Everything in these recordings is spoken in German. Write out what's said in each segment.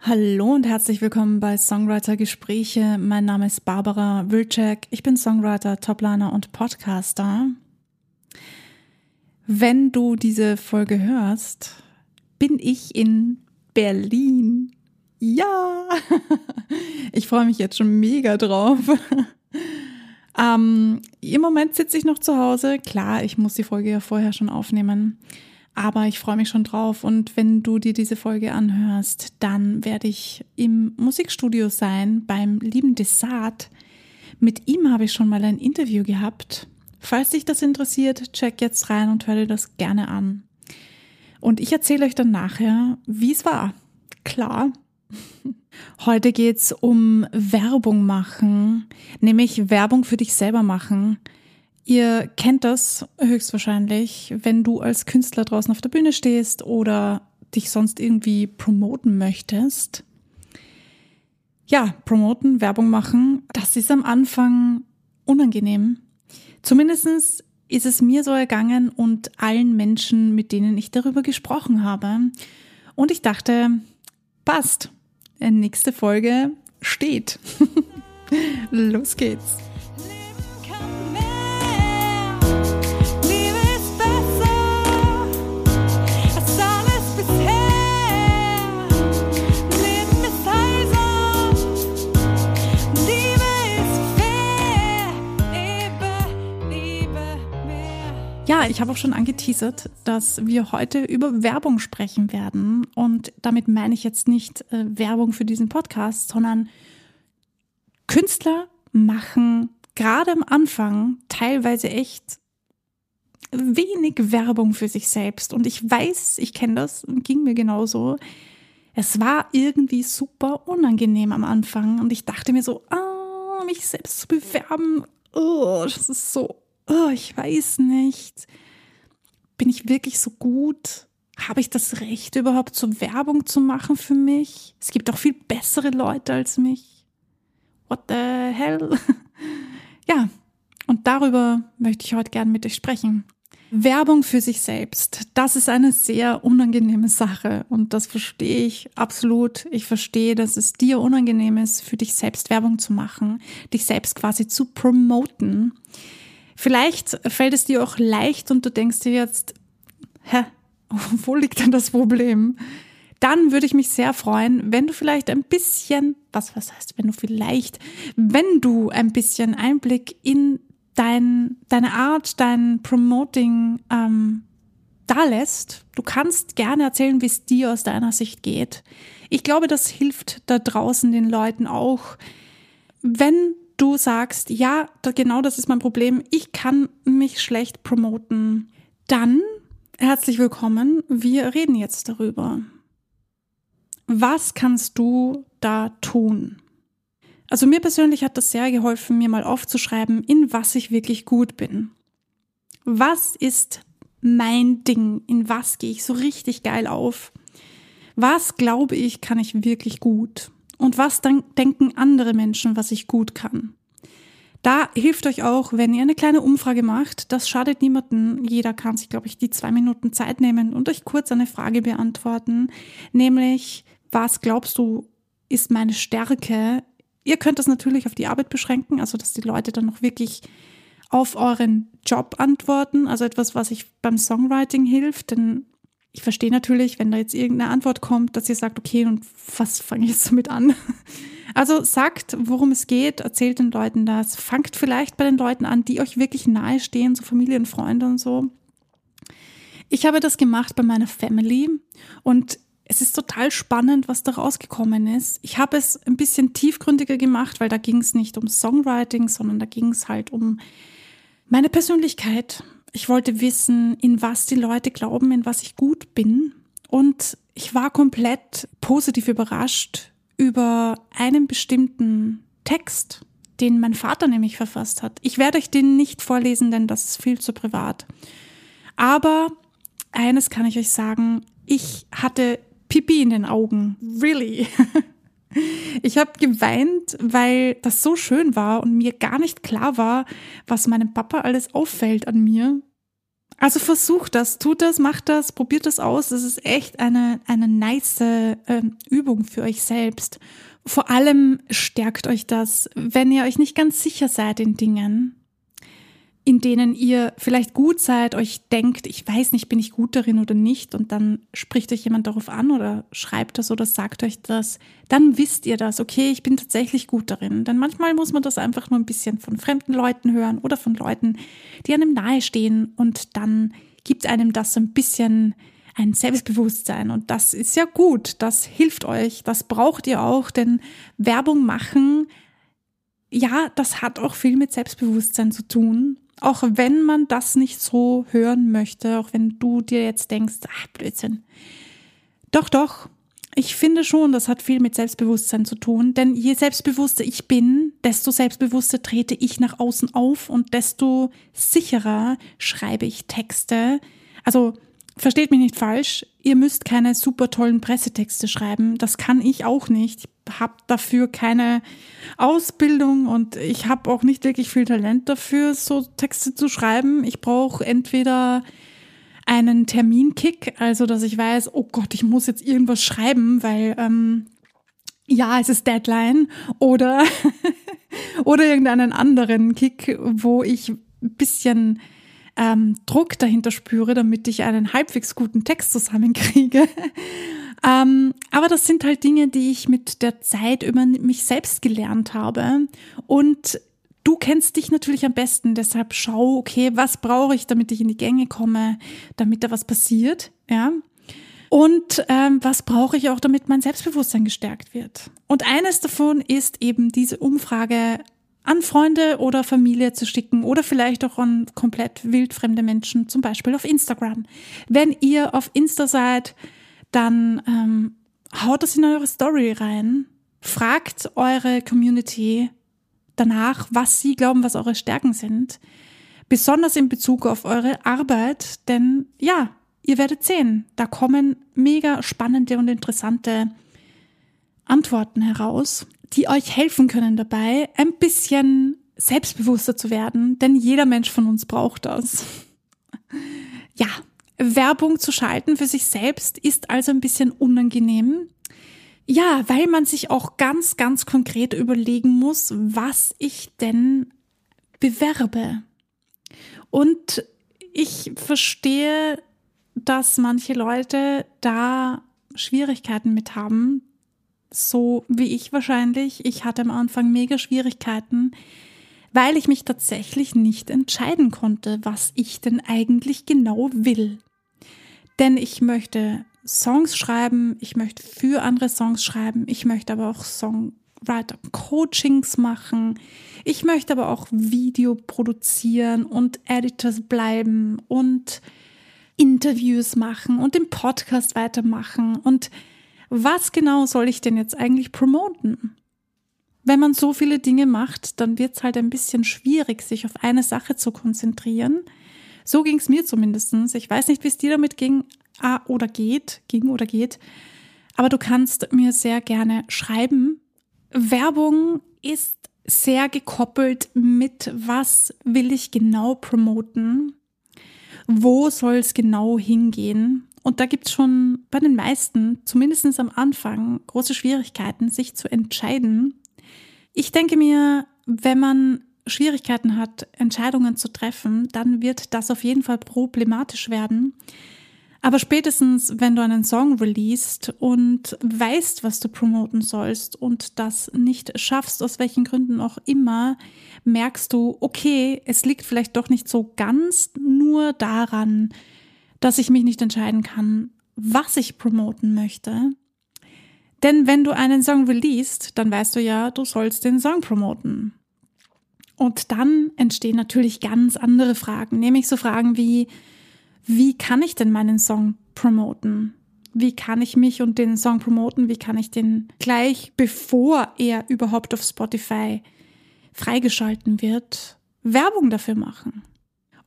Hallo und herzlich willkommen bei Songwriter Gespräche. Mein Name ist Barbara Wilczek. Ich bin Songwriter, Topliner und Podcaster. Wenn du diese Folge hörst, bin ich in Berlin. Ja, ich freue mich jetzt schon mega drauf. Ähm, Im Moment sitze ich noch zu Hause. Klar, ich muss die Folge ja vorher schon aufnehmen. Aber ich freue mich schon drauf. Und wenn du dir diese Folge anhörst, dann werde ich im Musikstudio sein beim lieben Desart. Mit ihm habe ich schon mal ein Interview gehabt. Falls dich das interessiert, check jetzt rein und hör dir das gerne an. Und ich erzähle euch dann nachher, wie es war. Klar. Heute geht's um Werbung machen, nämlich Werbung für dich selber machen. Ihr kennt das höchstwahrscheinlich, wenn du als Künstler draußen auf der Bühne stehst oder dich sonst irgendwie promoten möchtest. Ja, promoten, Werbung machen, das ist am Anfang unangenehm. Zumindestens ist es mir so ergangen und allen Menschen, mit denen ich darüber gesprochen habe. Und ich dachte, passt. Nächste Folge steht. Los geht's. Ja, ich habe auch schon angeteasert, dass wir heute über Werbung sprechen werden. Und damit meine ich jetzt nicht äh, Werbung für diesen Podcast, sondern Künstler machen gerade am Anfang teilweise echt wenig Werbung für sich selbst. Und ich weiß, ich kenne das, ging mir genauso. Es war irgendwie super unangenehm am Anfang. Und ich dachte mir so, ah, mich selbst zu bewerben, oh, das ist so oh, ich weiß nicht, bin ich wirklich so gut? Habe ich das Recht überhaupt so Werbung zu machen für mich? Es gibt auch viel bessere Leute als mich. What the hell? ja, und darüber möchte ich heute gerne mit euch sprechen. Werbung für sich selbst, das ist eine sehr unangenehme Sache und das verstehe ich absolut. Ich verstehe, dass es dir unangenehm ist, für dich selbst Werbung zu machen, dich selbst quasi zu promoten. Vielleicht fällt es dir auch leicht und du denkst dir jetzt, hä, wo liegt denn das Problem? Dann würde ich mich sehr freuen, wenn du vielleicht ein bisschen, was, was heißt, wenn du vielleicht, wenn du ein bisschen Einblick in dein, deine Art, dein Promoting ähm, da lässt. Du kannst gerne erzählen, wie es dir aus deiner Sicht geht. Ich glaube, das hilft da draußen den Leuten auch, wenn du sagst, ja, genau das ist mein Problem, ich kann mich schlecht promoten, dann herzlich willkommen, wir reden jetzt darüber. Was kannst du da tun? Also mir persönlich hat das sehr geholfen, mir mal aufzuschreiben, in was ich wirklich gut bin. Was ist mein Ding? In was gehe ich so richtig geil auf? Was glaube ich, kann ich wirklich gut? Und was dann denken andere Menschen, was ich gut kann? Da hilft euch auch, wenn ihr eine kleine Umfrage macht. Das schadet niemanden. Jeder kann sich, glaube ich, die zwei Minuten Zeit nehmen und euch kurz eine Frage beantworten. Nämlich, was glaubst du, ist meine Stärke? Ihr könnt das natürlich auf die Arbeit beschränken, also dass die Leute dann noch wirklich auf euren Job antworten. Also etwas, was euch beim Songwriting hilft. Denn ich verstehe natürlich, wenn da jetzt irgendeine Antwort kommt, dass ihr sagt, okay, und was fange ich jetzt damit an? Also sagt, worum es geht, erzählt den Leuten das, fangt vielleicht bei den Leuten an, die euch wirklich nahe stehen, so Familie und Freunde und so. Ich habe das gemacht bei meiner Family und es ist total spannend, was da rausgekommen ist. Ich habe es ein bisschen tiefgründiger gemacht, weil da ging es nicht um Songwriting, sondern da ging es halt um meine Persönlichkeit, ich wollte wissen, in was die Leute glauben, in was ich gut bin. Und ich war komplett positiv überrascht über einen bestimmten Text, den mein Vater nämlich verfasst hat. Ich werde euch den nicht vorlesen, denn das ist viel zu privat. Aber eines kann ich euch sagen, ich hatte Pipi in den Augen. Really. Ich habe geweint, weil das so schön war und mir gar nicht klar war, was meinem Papa alles auffällt an mir. Also versucht das, tut das, macht das, probiert das aus. Das ist echt eine, eine nice äh, Übung für euch selbst. Vor allem stärkt euch das, wenn ihr euch nicht ganz sicher seid in Dingen in denen ihr vielleicht gut seid, euch denkt, ich weiß nicht, bin ich gut darin oder nicht, und dann spricht euch jemand darauf an oder schreibt das oder sagt euch das, dann wisst ihr das, okay, ich bin tatsächlich gut darin. Denn manchmal muss man das einfach nur ein bisschen von fremden Leuten hören oder von Leuten, die einem nahestehen und dann gibt einem das so ein bisschen ein Selbstbewusstsein und das ist ja gut, das hilft euch, das braucht ihr auch, denn Werbung machen, ja, das hat auch viel mit Selbstbewusstsein zu tun auch wenn man das nicht so hören möchte, auch wenn du dir jetzt denkst, ach, Blödsinn. Doch, doch. Ich finde schon, das hat viel mit Selbstbewusstsein zu tun, denn je selbstbewusster ich bin, desto selbstbewusster trete ich nach außen auf und desto sicherer schreibe ich Texte. Also versteht mich nicht falsch, ihr müsst keine super tollen Pressetexte schreiben. Das kann ich auch nicht. Ich habe dafür keine Ausbildung und ich habe auch nicht wirklich viel Talent dafür, so Texte zu schreiben. Ich brauche entweder einen Terminkick, also dass ich weiß, oh Gott, ich muss jetzt irgendwas schreiben, weil ähm, ja, es ist Deadline oder oder irgendeinen anderen Kick, wo ich ein bisschen ähm, Druck dahinter spüre, damit ich einen halbwegs guten Text zusammenkriege. ähm, aber das sind halt Dinge, die ich mit der Zeit über mich selbst gelernt habe. Und du kennst dich natürlich am besten, deshalb schau, okay, was brauche ich, damit ich in die Gänge komme, damit da was passiert, ja. Und ähm, was brauche ich auch, damit mein Selbstbewusstsein gestärkt wird? Und eines davon ist eben diese Umfrage an Freunde oder Familie zu schicken oder vielleicht auch an komplett wildfremde Menschen, zum Beispiel auf Instagram. Wenn ihr auf Insta seid, dann ähm, haut das in eure Story rein, fragt eure Community danach, was sie glauben, was eure Stärken sind, besonders in Bezug auf eure Arbeit, denn ja, ihr werdet sehen, da kommen mega spannende und interessante Antworten heraus die euch helfen können dabei, ein bisschen selbstbewusster zu werden, denn jeder Mensch von uns braucht das. Ja, Werbung zu schalten für sich selbst ist also ein bisschen unangenehm. Ja, weil man sich auch ganz, ganz konkret überlegen muss, was ich denn bewerbe. Und ich verstehe, dass manche Leute da Schwierigkeiten mit haben, so wie ich wahrscheinlich. Ich hatte am Anfang mega Schwierigkeiten, weil ich mich tatsächlich nicht entscheiden konnte, was ich denn eigentlich genau will. Denn ich möchte Songs schreiben, ich möchte für andere Songs schreiben, ich möchte aber auch Songwriter-Coachings machen, ich möchte aber auch Video produzieren und Editors bleiben und Interviews machen und den Podcast weitermachen und was genau soll ich denn jetzt eigentlich promoten? Wenn man so viele Dinge macht, dann wird es halt ein bisschen schwierig, sich auf eine Sache zu konzentrieren. So ging es mir zumindest. Ich weiß nicht, wie es dir damit ging ah, oder geht, ging oder geht. Aber du kannst mir sehr gerne schreiben. Werbung ist sehr gekoppelt mit, was will ich genau promoten? Wo soll es genau hingehen? Und da gibt es schon bei den meisten, zumindest am Anfang, große Schwierigkeiten, sich zu entscheiden. Ich denke mir, wenn man Schwierigkeiten hat, Entscheidungen zu treffen, dann wird das auf jeden Fall problematisch werden. Aber spätestens, wenn du einen Song releast und weißt, was du promoten sollst und das nicht schaffst, aus welchen Gründen auch immer, merkst du, okay, es liegt vielleicht doch nicht so ganz nur daran, dass ich mich nicht entscheiden kann, was ich promoten möchte. Denn wenn du einen Song releast, dann weißt du ja, du sollst den Song promoten. Und dann entstehen natürlich ganz andere Fragen, nämlich so Fragen wie, wie kann ich denn meinen Song promoten? Wie kann ich mich und den Song promoten? Wie kann ich den gleich bevor er überhaupt auf Spotify freigeschalten wird, Werbung dafür machen?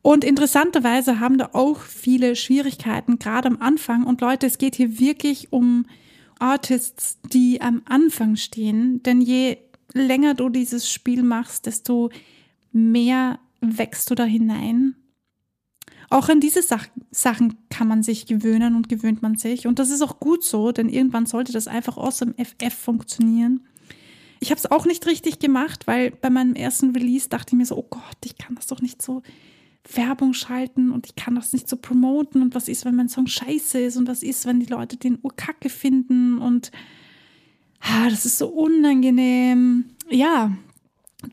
Und interessanterweise haben da auch viele Schwierigkeiten, gerade am Anfang. Und Leute, es geht hier wirklich um Artists, die am Anfang stehen. Denn je länger du dieses Spiel machst, desto mehr wächst du da hinein. Auch an diese Sach Sachen kann man sich gewöhnen und gewöhnt man sich. Und das ist auch gut so, denn irgendwann sollte das einfach aus dem FF funktionieren. Ich habe es auch nicht richtig gemacht, weil bei meinem ersten Release dachte ich mir so, oh Gott, ich kann das doch nicht so Werbung schalten und ich kann das nicht so promoten und was ist, wenn mein Song scheiße ist und was ist, wenn die Leute den Urkacke finden und ah, das ist so unangenehm. Ja,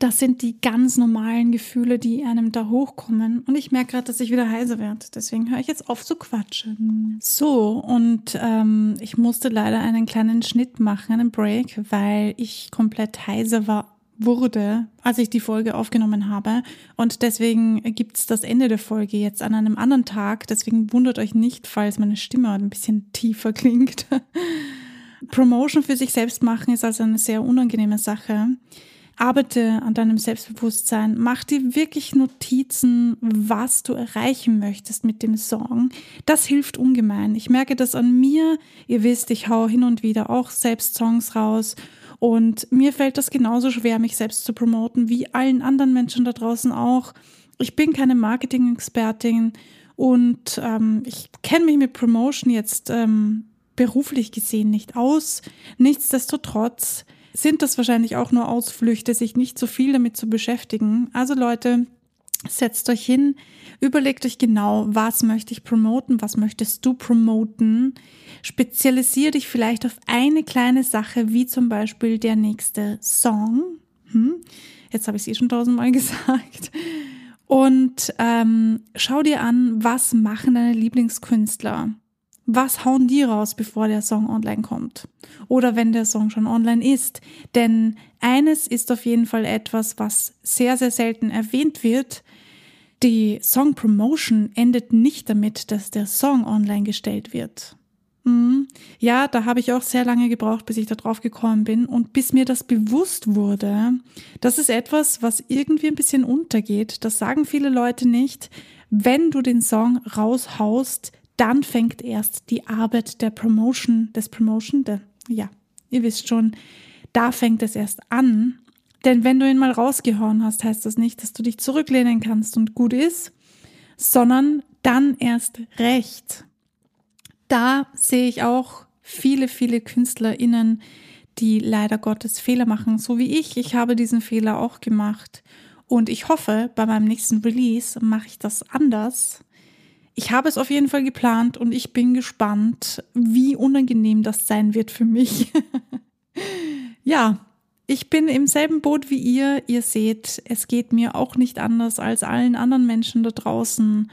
das sind die ganz normalen Gefühle, die einem da hochkommen. Und ich merke gerade, dass ich wieder heiser werde. Deswegen höre ich jetzt auf zu quatschen. So, und ähm, ich musste leider einen kleinen Schnitt machen, einen Break, weil ich komplett heiser war wurde, als ich die Folge aufgenommen habe. Und deswegen gibt's das Ende der Folge jetzt an einem anderen Tag. Deswegen wundert euch nicht, falls meine Stimme ein bisschen tiefer klingt. Promotion für sich selbst machen ist also eine sehr unangenehme Sache. Arbeite an deinem Selbstbewusstsein, mach dir wirklich Notizen, was du erreichen möchtest mit dem Song. Das hilft ungemein. Ich merke das an mir. Ihr wisst, ich hau hin und wieder auch selbst Songs raus und mir fällt das genauso schwer, mich selbst zu promoten, wie allen anderen Menschen da draußen auch. Ich bin keine Marketing-Expertin und ähm, ich kenne mich mit Promotion jetzt ähm, beruflich gesehen nicht aus. Nichtsdestotrotz sind das wahrscheinlich auch nur Ausflüchte, sich nicht so viel damit zu beschäftigen. Also Leute, setzt euch hin, überlegt euch genau, was möchte ich promoten, was möchtest du promoten. Spezialisiere dich vielleicht auf eine kleine Sache, wie zum Beispiel der nächste Song. Hm? Jetzt habe ich es eh schon tausendmal gesagt. Und ähm, schau dir an, was machen deine Lieblingskünstler was hauen die raus, bevor der Song online kommt? Oder wenn der Song schon online ist? Denn eines ist auf jeden Fall etwas, was sehr, sehr selten erwähnt wird. Die Song Promotion endet nicht damit, dass der Song online gestellt wird. Mhm. Ja, da habe ich auch sehr lange gebraucht, bis ich da drauf gekommen bin und bis mir das bewusst wurde. Das ist etwas, was irgendwie ein bisschen untergeht. Das sagen viele Leute nicht. Wenn du den Song raushaust, dann fängt erst die Arbeit der Promotion, des Promotion, der, ja, ihr wisst schon, da fängt es erst an. Denn wenn du ihn mal rausgehauen hast, heißt das nicht, dass du dich zurücklehnen kannst und gut ist, sondern dann erst recht. Da sehe ich auch viele, viele KünstlerInnen, die leider Gottes Fehler machen, so wie ich. Ich habe diesen Fehler auch gemacht. Und ich hoffe, bei meinem nächsten Release mache ich das anders ich habe es auf jeden Fall geplant und ich bin gespannt, wie unangenehm das sein wird für mich. ja, ich bin im selben Boot wie ihr. Ihr seht, es geht mir auch nicht anders als allen anderen Menschen da draußen.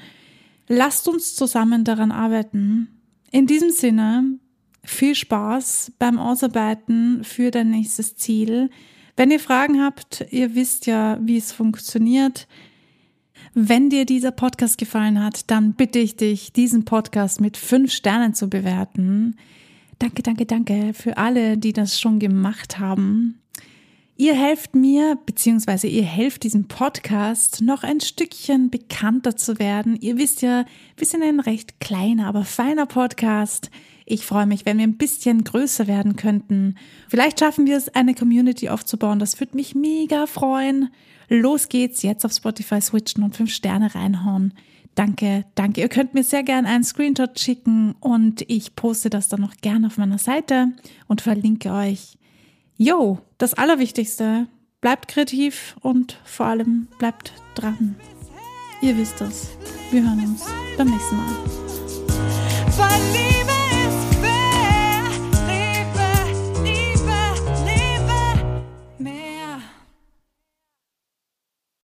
Lasst uns zusammen daran arbeiten. In diesem Sinne, viel Spaß beim Ausarbeiten für dein nächstes Ziel. Wenn ihr Fragen habt, ihr wisst ja, wie es funktioniert. Wenn dir dieser Podcast gefallen hat, dann bitte ich dich, diesen Podcast mit fünf Sternen zu bewerten. Danke, danke, danke für alle, die das schon gemacht haben. Ihr helft mir, beziehungsweise ihr helft diesem Podcast noch ein Stückchen bekannter zu werden. Ihr wisst ja, wir sind ein recht kleiner, aber feiner Podcast. Ich freue mich, wenn wir ein bisschen größer werden könnten. Vielleicht schaffen wir es, eine Community aufzubauen. Das würde mich mega freuen. Los geht's, jetzt auf Spotify switchen und fünf Sterne reinhauen. Danke, danke. Ihr könnt mir sehr gerne einen Screenshot schicken und ich poste das dann noch gerne auf meiner Seite und verlinke euch. Yo, das Allerwichtigste, bleibt kreativ und vor allem bleibt dran. Ihr wisst es. Wir hören uns beim nächsten Mal.